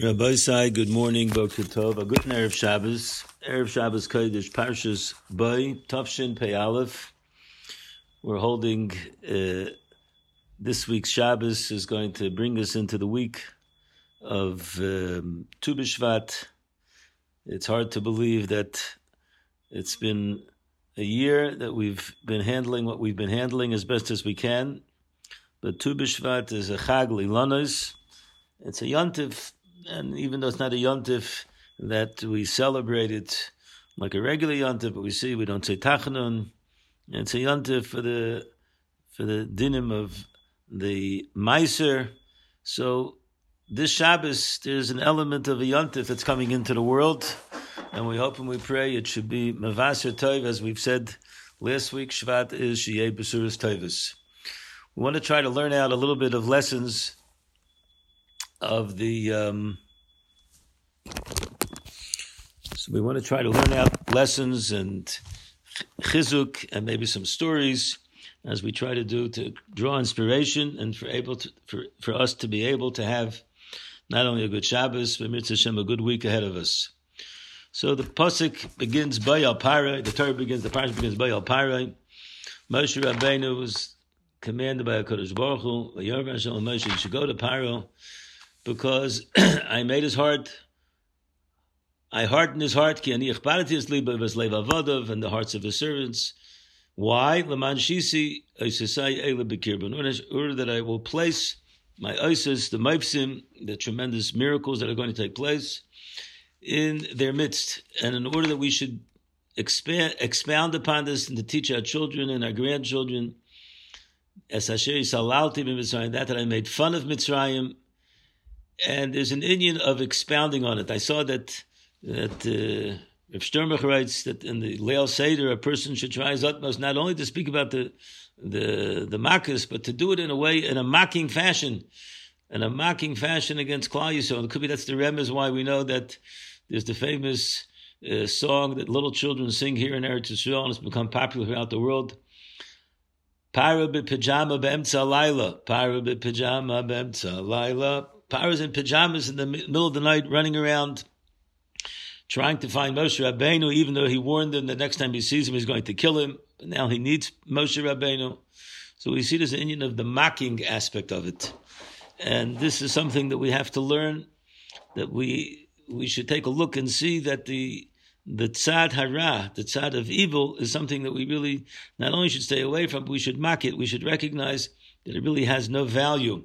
Rabbosai, good morning, Boker Tov. A good Erev Shabbos. Erev Shabbos Kodesh Parshas Boy, Tavshin Pei Aleph. We're holding uh, this week's Shabbos is going to bring us into the week of um, Tu B'Shvat. It's hard to believe that it's been a year that we've been handling what we've been handling as best as we can. But Tu B'Shvat is a Chag Lilanos. It's a Yontif and even though it's not a yontif that we celebrate it like a regular yontif, but we see we don't say tachanun. It's a yontif for the for the dinim of the meiser. So this Shabbos, there's an element of a yontif that's coming into the world, and we hope and we pray it should be mavaser tov, as we've said last week. Shvat is shiyeh besuras tovus. We want to try to learn out a little bit of lessons of the. Um, so we want to try to learn out lessons and chizuk and maybe some stories as we try to do to draw inspiration and for able to, for, for us to be able to have not only a good Shabbos, but Mitzvah a good week ahead of us. So the pasuk begins by Al Parai. The Torah begins. The parsha begins by Al Parai. Moshe Rabbeinu was commanded by Hakadosh Baruch Hu. Moshe, you should go to Paro because I made his heart, I hardened his heart, and the hearts of his servants. Why? Shisi in order that I will place my Isis, the Maipsim, the tremendous miracles that are going to take place in their midst, and in order that we should expand, expound upon this and to teach our children and our grandchildren, as Hashem that that I made fun of Mitzrayim and there's an inyan of expounding on it. I saw that that uh, Rav Sternbach writes that in the Leil Seder, a person should try his utmost not only to speak about the the the makas, but to do it in a way in a mocking fashion, in a mocking fashion against Klal Yisrael. It could be that's the remez why we know that there's the famous uh, song that little children sing here in Eretz Yisrael and it's become popular throughout the world. Para pajama be'emtza laila. Pajama be'emtza laila. Paras in pajamas in the middle of the night running around trying to find Moshe Rabbeinu, even though he warned them that next time he sees him, he's going to kill him. But now he needs Moshe Rabbeinu. So we see this inyan of the mocking aspect of it. And this is something that we have to learn, that we we should take a look and see that the the tzad hara, the tzad of evil, is something that we really not only should stay away from, but we should mock it. We should recognize that it really has no value.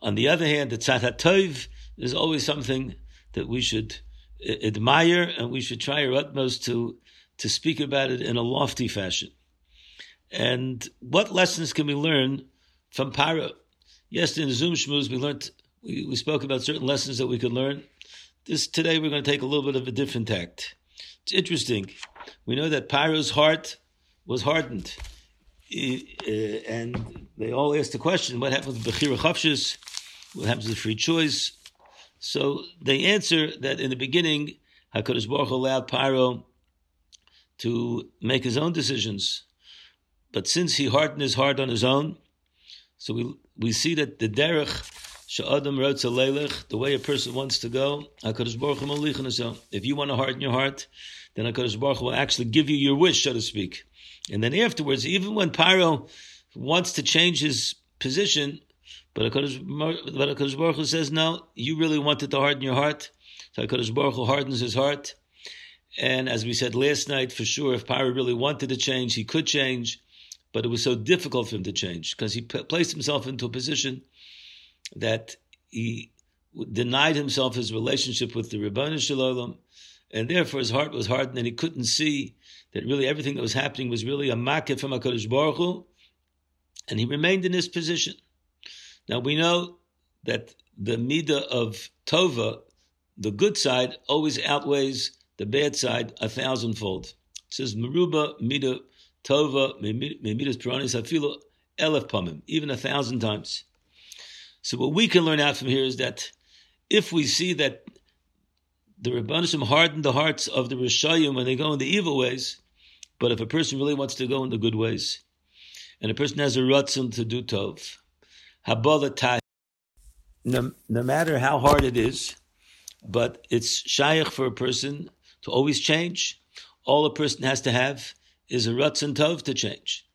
On the other hand, the tzad tov is always something that we should admire and we should try our utmost to, to speak about it in a lofty fashion. And what lessons can we learn from Para? Yesterday in the Zoom Shmooze, we learned, we, we spoke about certain lessons that we could learn. This today we're going to take a little bit of a different tact. It's interesting. We know that Paro's heart was hardened. Uh, and they all asked the question, what happens with Bechira Chavshis? What happens with free choice? So they answer that in the beginning, HaKadosh Baruch allowed Paro to make his own decisions. But since he hardened his heart on his own, so we, we see that the derech, Sha'adam Rotza the way a person wants to go, HaKadosh Baruch Hu If you want to harden your heart, then HaKadosh Baruch Hu will actually give you your wish, so to speak. And then afterwards, even when Paro wants to change his position, but HaKadosh Baruch Hu says, no, you really wanted to harden your heart. So HaKadosh Baruch Hu hardens his heart. And as we said last night, for sure, if Paro really wanted to change, he could change. But it was so difficult for him to change because he placed himself into a position that he denied himself his relationship with the Ribbon Shalom, and therefore his heart was hardened, and he couldn't see that really everything that was happening was really a makkah from HaKadosh Baruch Hu, and he remained in this position. Now we know that the midah of Tova, the good side, always outweighs the bad side a thousandfold. It says, Meruba midah Tova, midas piranis hafilu elef pamim, even a thousand times. So what we can learn out from here is that if we see that the Rabbanishim hardened the hearts of the Rishayim when they go in the evil ways, but if a person really wants to go in the good ways, and a person has a ratzon to do tov, no, no matter how hard it is, but it's shaykh for a person to always change. All a person has to have is a ratzon tov to change.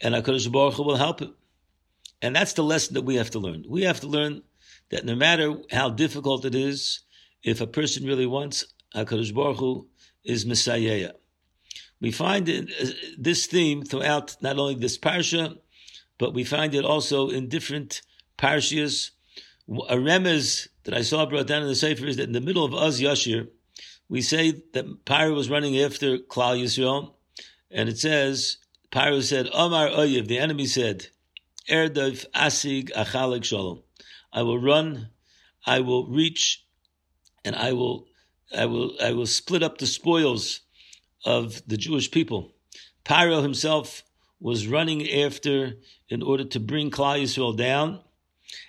And HaKadosh Baruch Hu will help him. And that's the lesson that we have to learn. We have to learn that no matter how difficult it is, if a person really wants, HaKadosh Baruch Hu is mesayeia. We find uh, this theme throughout not only this parsha, but we find it also in different parshias. A remez that I saw brought down in the Sefer is that in the middle of Az Yashir, we say that Pyro was running after Klal Yisrael, and it says, Pyro said, Omar Oyev, the enemy said, Erdav Asig Achalik Shalom. I will run, I will reach, and I will, I will, I will split up the spoils of the Jewish people. Pyro himself was running after in order to bring Klal Yisrael down.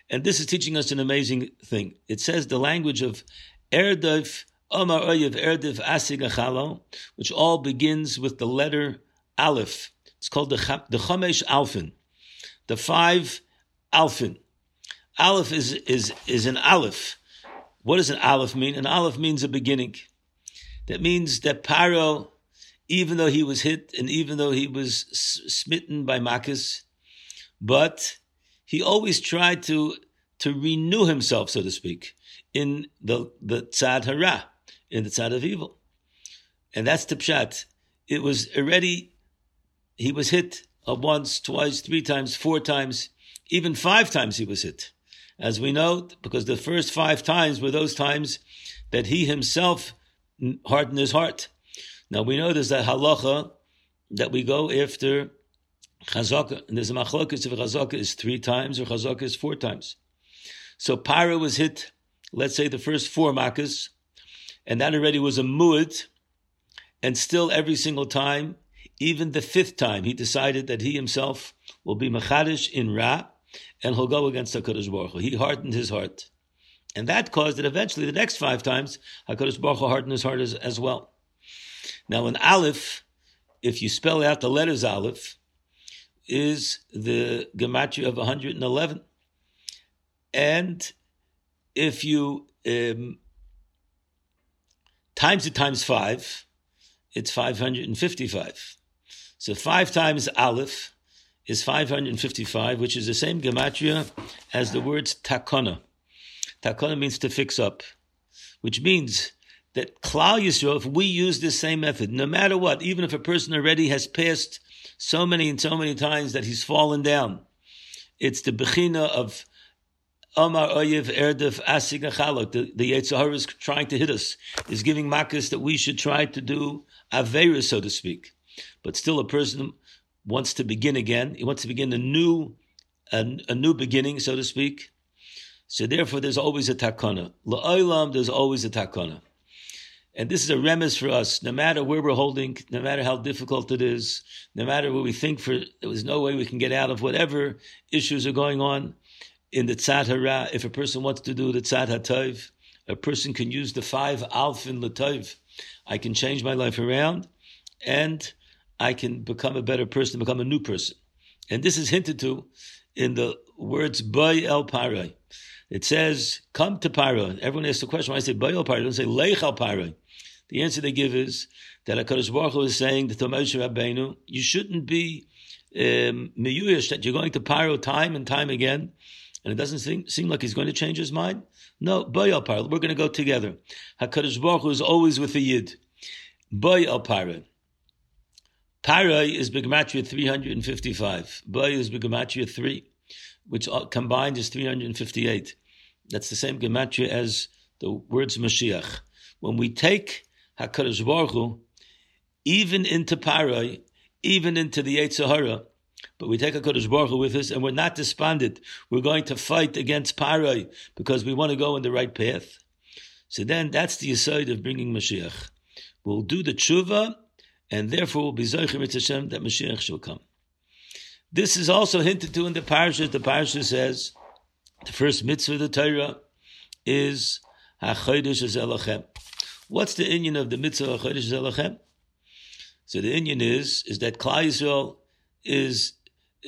And this is teaching us an amazing thing. It says the language of Erdav Omar Oyev Erdav Asig Achalo, which all begins with the letter Aleph. It's called the, the Chamesh Alfin, the five Alfin. Aleph is, is, is an Aleph. What does an Aleph mean? An Aleph means a beginning. That means that Paro, even though he was hit and even though he was smitten by Makis, but he always tried to, to renew himself, so to speak, in the, the Tzad Hara, in the Tzad of evil. And that's the Pshat. It was already, he was hit once, twice, three times, four times, even five times he was hit as we know, because the first five times were those times that he himself hardened his heart. Now we know there's that halacha that we go after chazaka, and there's a machlokes if chazaka is three times or chazaka is four times. So Paro was hit, let's say the first four makas, and that already was a muad, and still every single time, even the fifth time, he decided that he himself will be machadish in Ra, and he'll go against HaKadosh Baruch Hu. He hardened his heart. And that caused that eventually the next five times, HaKadosh Baruch Hu hardened his heart as, as well. Now an Aleph, if you spell out the letters Aleph, is the gematria of 111. And if you um, times it times five, it's 555. So five times Aleph is 555, which is the same gematria as the words takona. Takona means to fix up, which means that Klal Yisrael, if we use this same method, no matter what, even if a person already has passed so many and so many times that he's fallen down, it's the bechina of Amar Oyev Erdef Asig Achalok. The, the Yetzer Hara is trying to hit us, is giving makas that we should try to do Avera, so to speak. But still, a person wants to begin again. He wants to begin a new, a, a new beginning, so to speak. So therefore, there's always a takana. La'olam, there's always a takana. And this is a remes for us. No matter where we're holding, no matter how difficult it is, no matter what we think for, there was no way we can get out of whatever issues are going on in the tzad hara. If a person wants to do the tzad hatov, a person can use the five alfin latov. I can change my life around, and I can become a better person, become a new person. And this is hinted to in the words Bay El Parai. It says, come to Paro. Everyone asks the question, why I say Bay El Parai? Don't say Leich El Parai. The answer they give is that HaKadosh Baruch Hu is saying to Moshe Rabbeinu, you shouldn't be um, that you're going to Paro time and time again, and it doesn't seem, seem like he's going to change his mind. No, Bay El Parai, we're going to go together. HaKadosh Baruch Hu is always with the Yid. Bay El Parai. Parai is B'gematria 355. Bay is B'gematria 3, which uh, combined is 358. That's the same Gematria as the words Mashiach. When we take HaKadosh Baruch Hu, even into Parai, even into the Yetzer Hara, but we take HaKadosh Baruch Hu with us and we're not despondent. We're going to fight against Parai because we want to go in the right path. So then that's the aside of bringing Mashiach. We'll do the tshuva and therefore we'll be Zoichim Hashem that Mashiach shall come. This is also hinted to in the parasha. The parasha says the first mitzvah of the Torah is HaChodesh Elochem. What's the inyan of the mitzvah of HaChodesh Elochem? So the inyan is is that Klal Yisrael is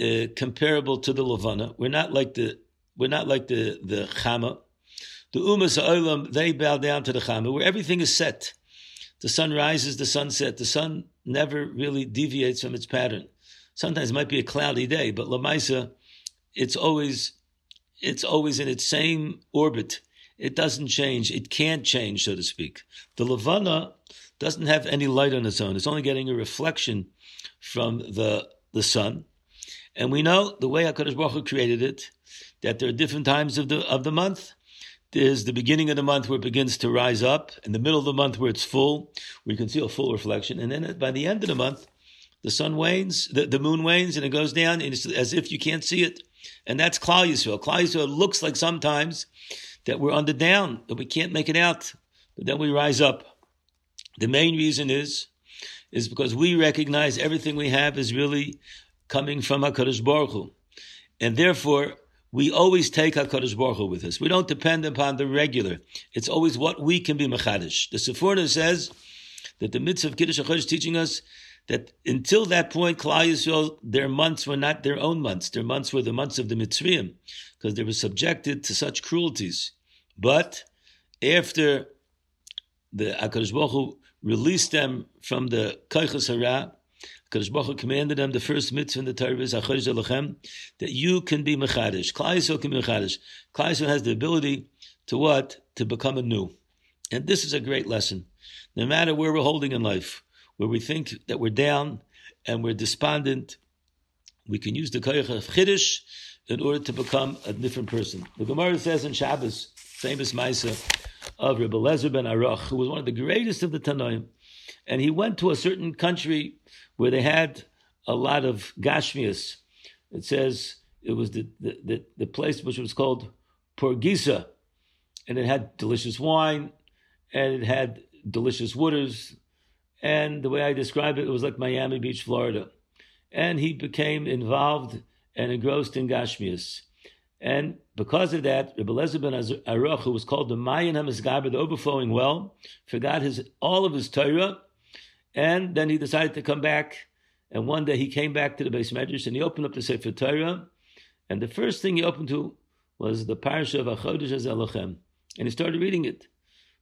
uh, comparable to the Levana. We're not like the We're not like the the Chama. The Umas Olam, they bow down to the Chama, where everything is set. The sun rises, the sun sets. The sun never really deviates from its pattern. Sometimes it might be a cloudy day, but Lamaisa, it's always it's always in its same orbit. It doesn't change. It can't change, so to speak. The Levana doesn't have any light on its own. It's only getting a reflection from the the sun. And we know the way HaKadosh Baruch Hu created it, that there are different times of the of the month. There's the beginning of the month where it begins to rise up, in the middle of the month where it's full, where you can see a full reflection, and then by the end of the month, the sun wanes, the, the moon wanes, and it goes down, and it's as if you can't see it. And that's Klal Yisrael. Klal Yisrael looks like sometimes that we're under down, that we can't make it out, but then we rise up. The main reason is, is because we recognize everything we have is really coming from HaKadosh Baruch Hu. And therefore, we always take HaKadosh Baruch Hu with us. We don't depend upon the regular. It's always what we can be Machadish. The Sforno says that the mitzvah of Kiddush HaChodesh is teaching us that until that point, Klal Yisrael, their months were not their own months. Their months were the months of the Mitzrayim, because they were subjected to such cruelties. But after the Hu released them from the Kaichas Hara, Hu commanded them, the first mitzvah in the Torah is that you can be Mechadish. Klal Yisrael can be Mechadish. Klal Yisrael has the ability to what? To become a new. And this is a great lesson. No matter where we're holding in life, where we think that we're down and we're despondent, we can use the koyach of chiddush in order to become a different person. The Gemara says in Shabbos, famous Maisa of Rebbe Lezer ben Arach, who was one of the greatest of the Tanoim, and he went to a certain country where they had a lot of gashmias. It says it was the, the, the, the place which was called Porgisa, and it had delicious wine, and it had delicious waters, and the way I describe it, it was like Miami Beach, Florida. And he became involved and engrossed in Gashmias. And because of that, Rebbe Lezer ben Aruch, who was called the Mayan HaMizgaber, the overflowing well, forgot his all of his Torah, and then he decided to come back. And one day he came back to the beis medrash and he opened up the Sefer Torah, and the first thing he opened to was the Parsha of Achodesh Elochem, and he started reading it.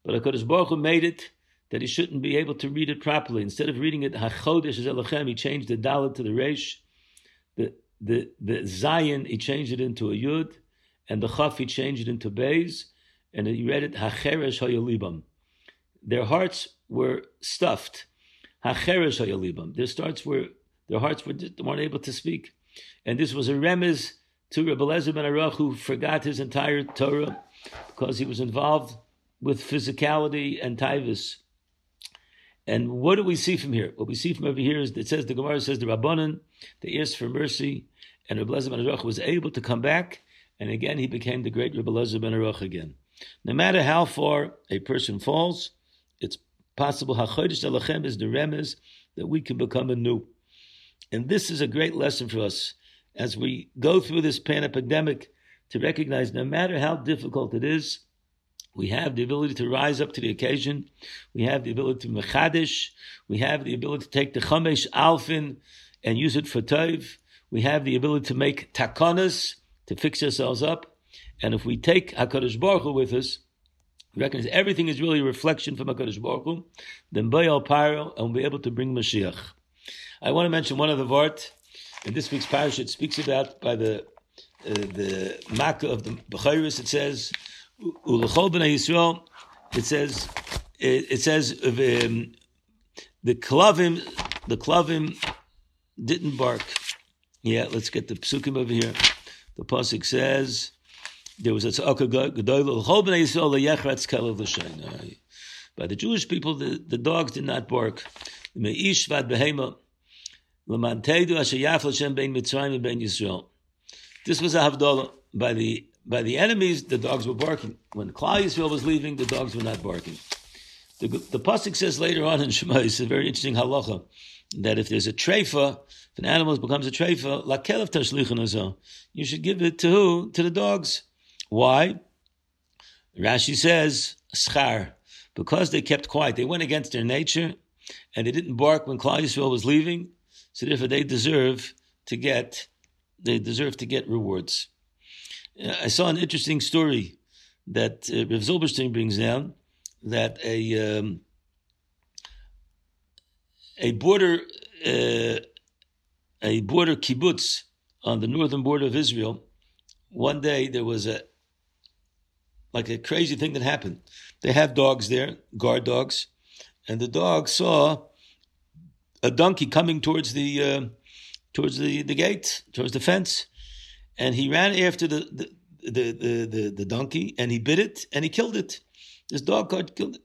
But Hakadosh Baruch Hu made it that he shouldn't be able to read it properly. Instead of reading it Hachodesh Elochem, he changed the Dalit to the Resh. The the the Zion he changed it into a Yud, and the Chaf he changed it into Beis, and he read it Hacheresh Hayalibam. Their hearts were stuffed. Hacheresh Hayalibam. Their starts were their hearts were weren't able to speak, and this was a remez to Rebbe Lezer ben Aruch who forgot his entire Torah because he was involved with physicality and taivus. And what do we see from here? What we see from over here is that it says the Gemara says the Rabbanan, the asked for mercy, and Rebbe Lezer ben Aruch was able to come back, and again he became the great Rebbe Lezer ben Aruch again. No matter how far a person falls, it's possible. Hachodesh Elochem is the remez that we can become anew, and this is a great lesson for us as we go through this pandemic to recognize no matter how difficult it is, we have the ability to rise up to the occasion. We have the ability to mechadish. We have the ability to take the chamesh alfin and use it for tov. We have the ability to make takonas to fix ourselves up. And if we take Hakadosh Baruch Hu with us, recognize everything is really a reflection from Hakadosh Baruch Hu. Then Bayal Pyro, and we'll be able to bring Mashiach. I want to mention one other vart in this week's parasha. It speaks about by the uh, the Makkah of the Bechiris. It says Ulechol b'nei Yisrael, it says, it, it says um, the klavim, the klavim didn't bark. Yeah, let's get the psukim over here. The pasuk says there was a tzaka gedol ulechol b'nei Yisrael leyechratz kelav l'shein. By the Jewish people, the, the dogs did not bark. Me'ish vad behema l'mantedu asher yaf l'shem bein Mitzrayim bein Yisrael. This was a havdalah by the by the enemies, the dogs were barking. When Klal Yisrael was leaving, the dogs were not barking. The, the pasuk says later on in Shema, it's a very interesting halacha that if there's a treifa, if an animal becomes a treifa, lakelev tashlichan you should give it to who? To the dogs. Why? Rashi says schar because they kept quiet. They went against their nature, and they didn't bark when Klal Yisrael was leaving. So therefore, they deserve to get they deserve to get rewards. I saw an interesting story that uh, Zilberstein brings down that a um, a border uh, a border kibbutz on the northern border of Israel. One day there was a like a crazy thing that happened. They have dogs there, guard dogs, and the dog saw a donkey coming towards the uh, towards the, the gate, towards the fence, and he ran after the the, the, the, the, the donkey and he bit it and he killed it. This dog killed it.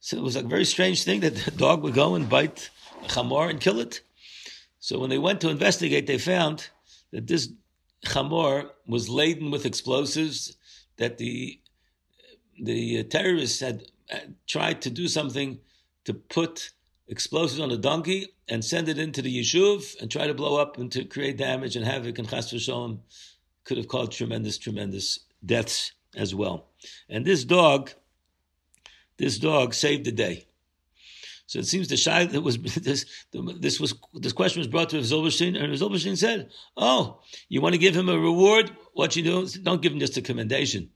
So it was like a very strange thing that the dog would go and bite a chamor and kill it. So when they went to investigate, they found that this chamor was laden with explosives that the the terrorists had tried to do something to put explosives on a donkey and send it into the yeshuv and try to blow up and to create damage and havoc and chas v'sholem could have caused tremendous, tremendous deaths as well. And this dog, this dog saved the day. So it seems the shy that was this this was this question was brought to Zilberstein, and Zilberstein said, "Oh, you want to give him a reward? What you do? Don't give him just a commendation.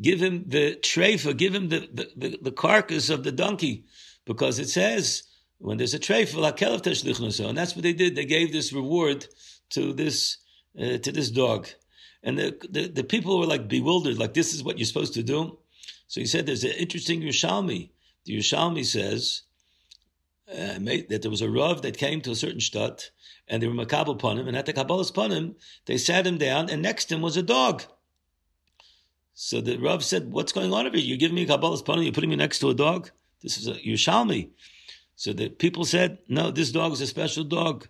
Give him the treifa. Give him the, the, the, the carcass of the donkey, because it says when there's a treifa and that's what they did. They gave this reward to this uh, to this dog, and the, the the people were like bewildered, like this is what you're supposed to do. So he said, there's an interesting Yerushalmi. The Yerushalmi says uh, that there was a Rav that came to a certain shtut, and they were makabel upon him, and at the Kabbalah's upon him, they sat him down, and next to him was a dog. So the Rav said, What's going on over here? You're giving me Kabbalah's upon him, you're putting me next to a dog? This is a Yerushalmi. So the people said, No, this dog is a special dog.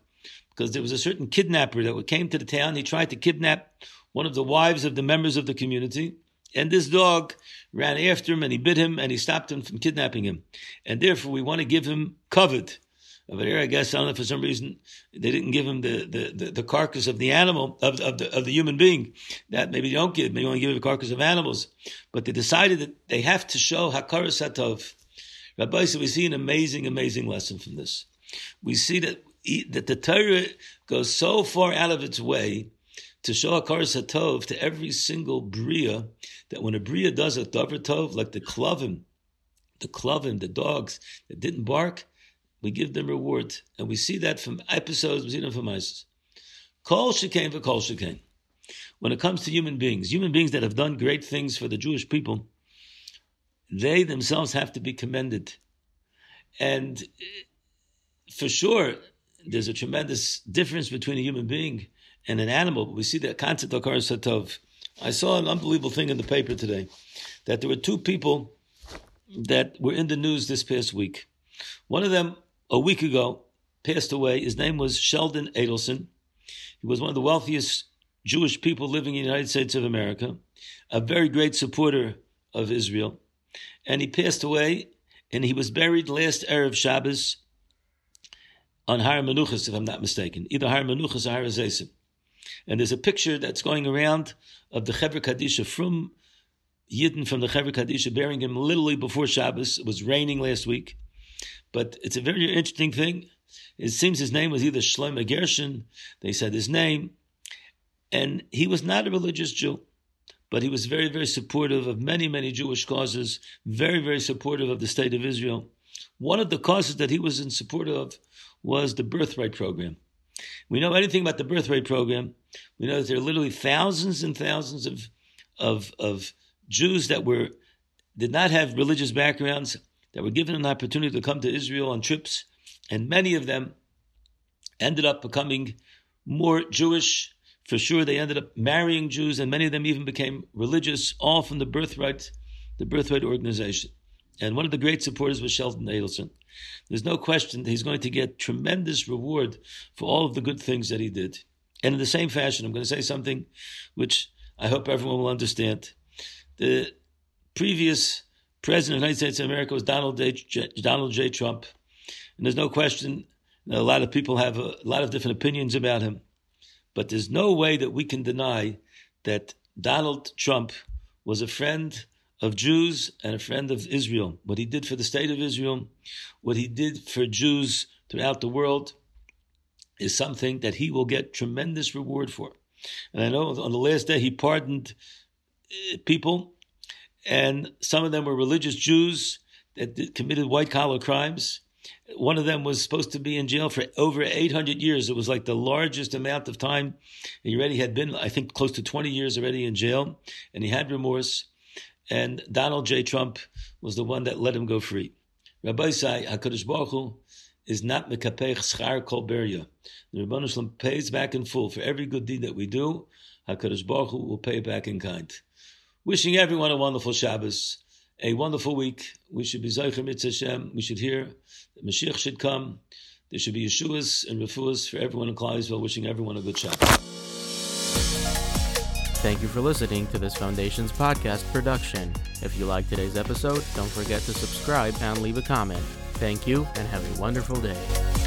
Because there was a certain kidnapper that came to the town. He tried to kidnap one of the wives of the members of the community. And this dog ran after him and he bit him and he stopped him from kidnapping him. And therefore, we want to give him covet. But here, I guess, I don't know, for some reason, they didn't give him the, the, the, the carcass of the animal, of, of, the, of the human being. That maybe they don't give, maybe only give the carcass of animals. But they decided that they have to show Hakaras Hatov. Rabbi said, we see an amazing, amazing lesson from this. We see that, that the Torah goes so far out of its way to show a karas hatov to every single bria that when a bria does a davar tov, like the klavim, the klavim, the dogs that didn't bark, we give them reward, and we see that from episodes. We see them from Isis. Kol shekain for kol. When it comes to human beings, human beings that have done great things for the Jewish people, they themselves have to be commended, and eh, for sure, there's a tremendous difference between a human being and an animal, but we see the concept of Karas Satov. I saw an unbelievable thing in the paper today that there were two people that were in the news this past week. One of them, a week ago, passed away. His name was Sheldon Adelson. He was one of the wealthiest Jewish people living in the United States of America, a very great supporter of Israel. And he passed away, and he was buried last Erev Shabbos on Har Menuchas, if I'm not mistaken, either Har Menuchas or Har Zesim. And there's a picture that's going around of the Chevra Kadisha from Yidden from the Chevra Kadisha burying him literally before Shabbos. It was raining last week. But it's a very interesting thing. It seems his name was either Shlomo Gershon, they said his name, and he was not a religious Jew, but he was very, very supportive of many, many Jewish causes, very, very supportive of the state of Israel. One of the causes that he was in support of was the birthright program. We know anything about the birthright program. We know that there are literally thousands and thousands of, of, of Jews that were did not have religious backgrounds that were given an opportunity to come to Israel on trips, and many of them ended up becoming more Jewish. For sure, they ended up marrying Jews, and many of them even became religious, all from the birthright, the birthright organization. And one of the great supporters was Sheldon Adelson. There's no question that he's going to get tremendous reward for all of the good things that he did. And in the same fashion, I'm going to say something which I hope everyone will understand. The previous president of the United States of America was Donald J. Donald J. Trump. And there's no question, a lot of people have a, a lot of different opinions about him. But there's no way that we can deny that Donald Trump was a friend of Jews and a friend of Israel. What he did for the state of Israel, what he did for Jews throughout the world, is something that he will get tremendous reward for. And I know on the last day he pardoned uh, people, and some of them were religious Jews that committed white collar crimes. One of them was supposed to be in jail for over 800 years. It was like the largest amount of time. He already had been, I think, close to 20 years already in jail, and he had remorse. And Donald J. Trump was the one that let him go free. Rabbosai, HaKadosh Baruch Hu is not mekapech schar kol beria. The Rebbeinu Shalom pays back in full for every good deed that we do. HaKadosh Baruch Hu will pay back in kind. Wishing everyone a wonderful Shabbos a wonderful week. We should be Zaychim Hashem. We should hear that Mashiach should come. There should be Yeshuas and Refuas for everyone in Klal Yisrael. wishing everyone a good Shabbos. Thank you for listening to this Foundation's podcast production. If you like today's episode, don't forget to subscribe and leave a comment. Thank you and have a wonderful day.